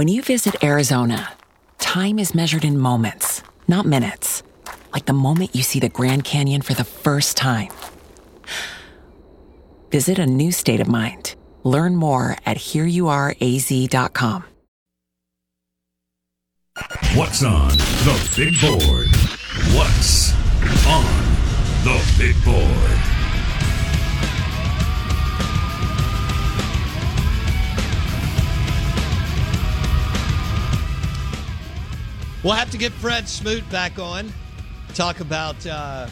When you visit Arizona, time is measured in moments, not minutes. Like the moment you see the Grand Canyon for the first time. Visit a new state of mind. Learn more at hereyouareaz.com. What's on the big board? What's on the big board? We'll have to get Fred Smoot back on. Talk about uh,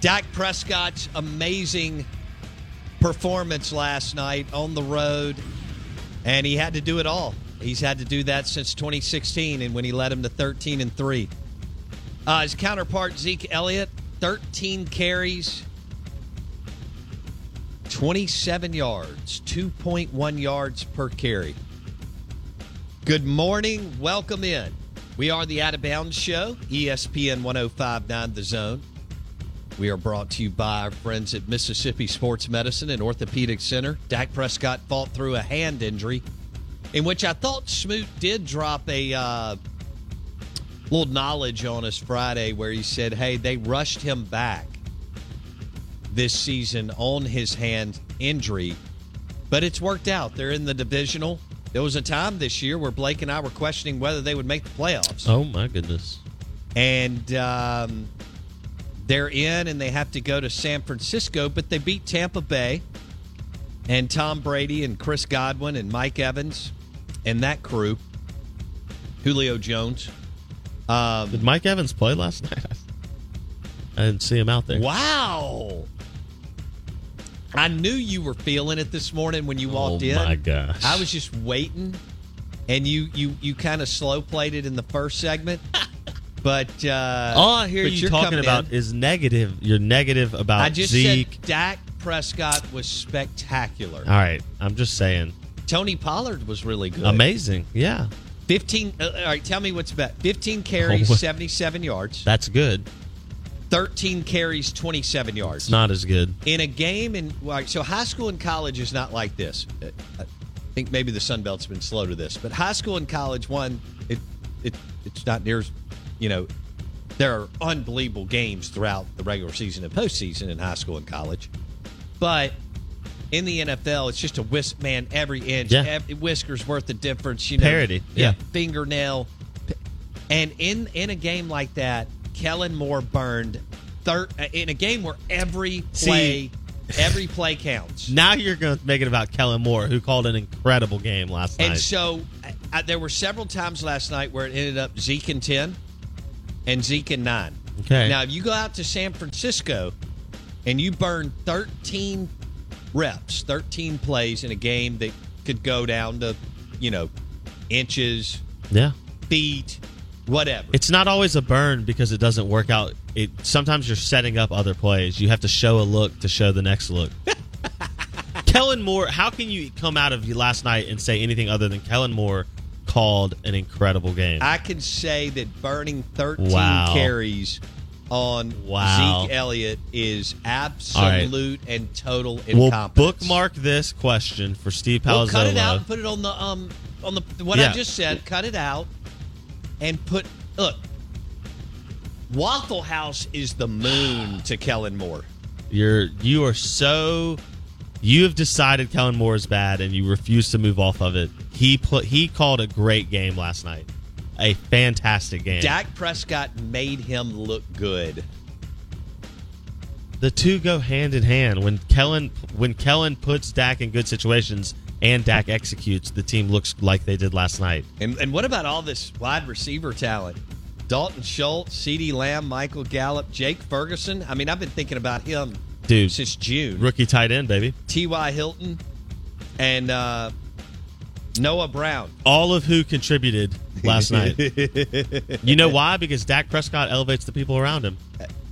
Dak Prescott's amazing performance last night on the road, and he had to do it all. He's had to do that since 2016, and when he led him to 13 and three. Uh, his counterpart Zeke Elliott, 13 carries, 27 yards, 2.1 yards per carry. Good morning. Welcome in. We are the Out of Bounds Show, ESPN 1059 The Zone. We are brought to you by our friends at Mississippi Sports Medicine and Orthopedic Center. Dak Prescott fought through a hand injury, in which I thought Smoot did drop a uh, little knowledge on us Friday where he said, hey, they rushed him back this season on his hand injury, but it's worked out. They're in the divisional. There was a time this year where Blake and I were questioning whether they would make the playoffs. Oh my goodness! And um, they're in, and they have to go to San Francisco, but they beat Tampa Bay, and Tom Brady and Chris Godwin and Mike Evans, and that crew, Julio Jones. Um, Did Mike Evans play last night? I didn't see him out there. Wow. I knew you were feeling it this morning when you walked oh in. Oh my gosh! I was just waiting, and you you you kind of slow played it in the first segment. But uh, all I hear you you're talking about in. is negative. You're negative about I just Zeke. said Dak Prescott was spectacular. All right, I'm just saying. Tony Pollard was really good. Amazing. Yeah, 15. Uh, all right, tell me what's bet. 15 carries, Oh, 77 yards. that's good. 13 carries, 27 yards. It's not as good. in a game in so high school and college is not like this Uh, i think maybe the sun belt's been slow to this but high school and college one it, it it's not near as you know there are unbelievable games throughout the regular season and postseason in high school and college but in the NFL, it's just a whisk, man. Every inch, Yeah. every whisker's worth the difference. You know, Parity, yeah. fingernail. And in in a game like that, Kellen Moore burned thir- uh, in a game where every play, See- every play counts. Now you're going to make it about Kellen Moore, who called an incredible game last And night. And so I, I, there were several times last night where it ended up Zeke in 10 and Zeke in 9. Okay. Now, if you go out to San Francisco and you burn 13 reps, 13 plays in a game that could go down to, you know, inches, yeah, feet, whatever. it's not always a burn because it doesn't work out. It sometimes you're setting up other plays. You have to show a look to show the next look. Kellen Moore, how can you come out of last night and say anything other than Kellen Moore called an incredible game? I can say that burning 13 Wow. carries on Wow. Zeke Elliott is absolute and total incompetence. We'll bookmark this question for Steve Well, Palazzolo. cut it out and put it on the um on the what I just said. Cut it out and put look. Waffle House is the moon to Kellen Moore. You're you are so you have decided Kellen Moore is bad and you refuse to move off of it. He put he called a great game last night. A fantastic game. Dak Prescott made him look good. the two go hand in hand. When Kellen when Kellen puts Dak in good situations and Dak executes, the team looks like they did last night. And, and what about all this wide receiver talent? Dalton Schultz, CeeDee Lamb, Michael Gallup, Jake Ferguson. I mean, I've been thinking about him Dude, since June. rookie tight end, baby. T.Y. Hilton and uh, Noah Brown. All of who contributed last night. You know why? Because Dak Prescott elevates the people around him.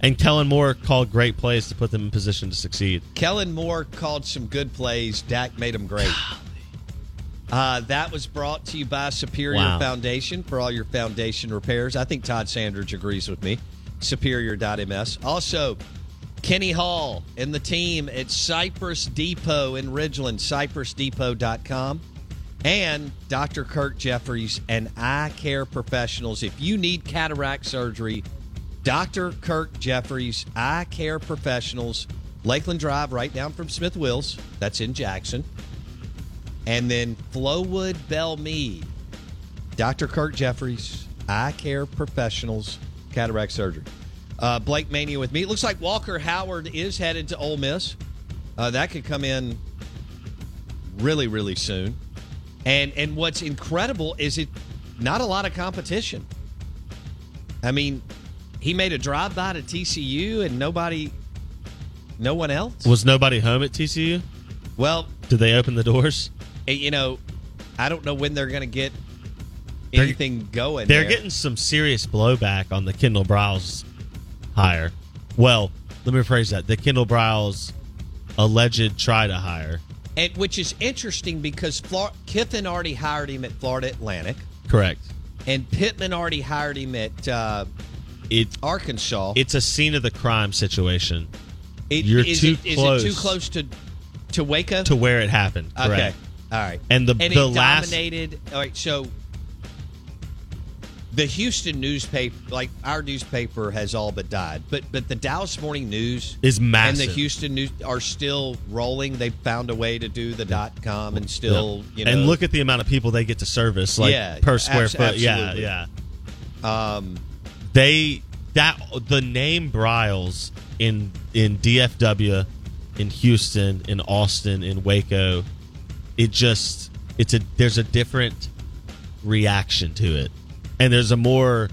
And Kellen Moore called great plays to put them in position to succeed. Kellen Moore called some good plays. Dak made them great. Uh, that was brought to you by Superior Wow. Foundation for all your foundation repairs. I think Todd Sandridge agrees with me. Superior.ms. Also, Kenny Hall and the team at Cypress Depot in Ridgeland, cypressdepot.com. and Dr. Kirk Jeffries and eye care professionals. If you need cataract surgery, Dr. Kirk Jeffries, eye care professionals, Lakeland Drive, right down from Smith Wills. That's in Jackson. And then Flowood Bell Mead, Dr. Kirk Jeffries, eye care professionals, cataract surgery. Uh, Blake Mania with me. It looks like Walker Howard is headed to Ole Miss. Uh, that could come in really, really soon. And and what's incredible is it not a lot of competition. I mean, he made a drive by to TCU and nobody, no one else. Was nobody home at TCU? Well, Did they open the doors? eh, you know, I don't know when they're going to get They're- anything going. They're there. getting some serious blowback on the Kendall Briles hire. Well, let me rephrase that. The Kendall Briles alleged try to hire. and which is interesting because Flor- Kiffin already hired him at Florida Atlantic, Correct. and Pittman already hired him at uh, It Arkansas. it's a scene of the crime situation It- you're is too it, is close. it too close to to Waco? to where it happened. okay, Correct. all right. And the and the it last dominated. All right, so the Houston newspaper, like our newspaper, has all but died. But but the Dallas Morning News is massive, and the Houston News are still rolling. They found a way to do the dot com and still, Yeah. you know, and look at the amount of people they get to service, like Yeah, per square abs- foot. Yeah, yeah. Um, They that the name Briles in in DFW, in Houston, in Austin, in Waco, it just it's a there's a different reaction to it, and there's a more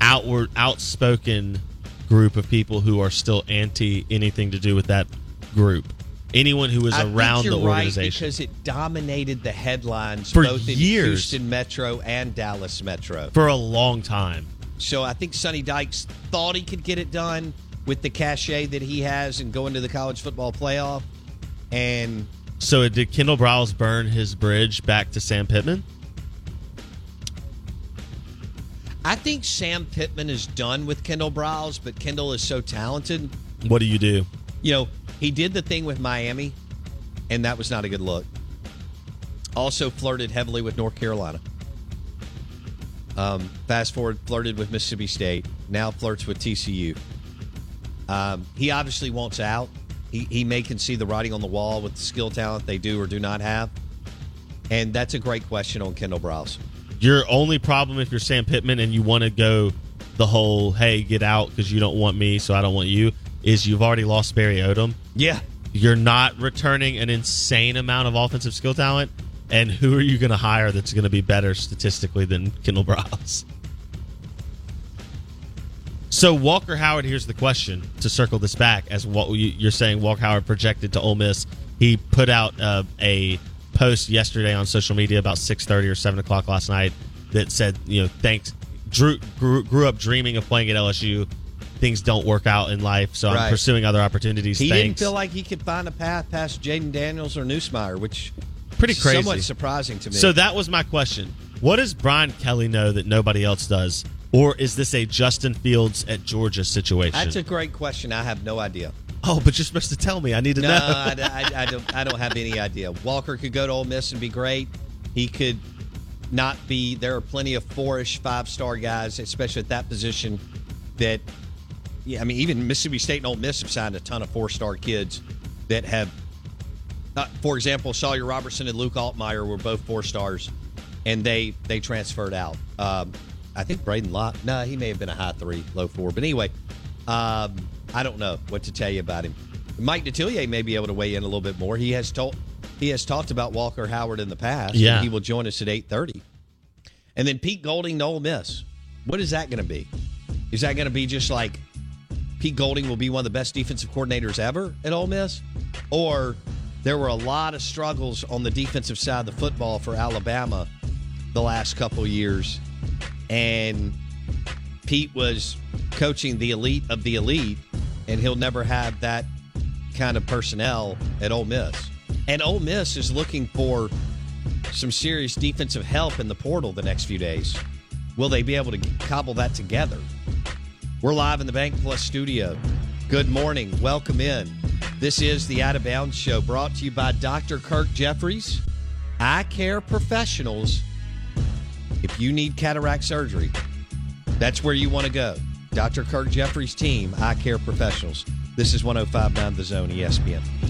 outward outspoken group of people who are still anti anything to do with that group. Anyone who is I around the right organization. because it dominated the headlines For both in years. Houston Metro and Dallas Metro. for a long time. So I think Sonny Dykes thought he could get it done with the cachet that he has and go into the college football playoff. And So did Kendall Briles burn his bridge back to Sam Pittman? I think Sam Pittman is done with Kendall Briles, but Kendall is so talented. What do you do? You know, he did the thing with Miami, and that was not a good look. Also flirted heavily with North Carolina. Um, fast forward, flirted with Mississippi State. Now flirts with TCU. Um, he obviously wants out. He, he may can see the writing on the wall with the skill talent they do or do not have. And that's a great question on Kendall Briles. Your only problem if you're Sam Pittman and you want to go the whole "Hey, get out" because you don't want me, so I don't want you, is you've already lost Barry Odom. Yeah. You're not returning an insane amount of offensive skill talent, and who are you going to hire that's going to be better statistically than Kendall Briles? So Walker Howard, here's the question to circle this back as what you- you're saying. Walker Howard projected to Ole Miss. He put out uh, a post yesterday on social media about 6:30 or 7 o'clock last night that said, you know, thanks. Drew grew, grew up dreaming of playing at LSU. Things don't work out in life, so I'm pursuing other opportunities. He didn't feel like he could find a path past Jayden Daniels or Nussmeier, which Pretty crazy. somewhat surprising to me. So that was my question. What does Brian Kelly know that nobody else does? Or is this a Justin Fields at Georgia situation? that's a great question. I have no idea. oh, but you're supposed to tell me. I need to No, know. I, I- I don't. I don't have any idea. Walker could go to Ole Miss and be great. He could not be. There are plenty of four-ish, five-star guys, especially at that position. That, yeah, I mean, even Mississippi State and Ole Miss have signed a ton of four-star kids that have. Uh, for example, Sawyer Robertson and Luke Altmaier were both four stars, and they they transferred out. Um, I think Braden Locke. No, he may have been a high three, low four. But anyway, um, I don't know what to tell you about him. Mike Detillier may be able to weigh in a little bit more. He has told he has talked about Walker Howard in the past. Yeah. and he will join us at eight thirty. And then Pete Golding, to Ole Miss. What is that going to be? Is that going to be just like Pete Golding will be one of the best defensive coordinators ever at Ole Miss, or there were a lot of struggles on the defensive side of the football for Alabama the last couple years, and Pete was coaching the elite of the elite, and he'll never have that kind of personnel at Ole Miss. And Ole Miss is looking for some serious defensive help in the portal the next few days. Will they be able to cobble that together? We're live in the Bank Plus studio. Good morning. Welcome in. This is the Out of Bounds Show brought to you by Dr. Kirk Jeffries, eye care professionals, if you need cataract surgery, that's where you want to go. Dr. Kirk Jeffries' team, eye care professionals. This is 1059 The Zone ESPN.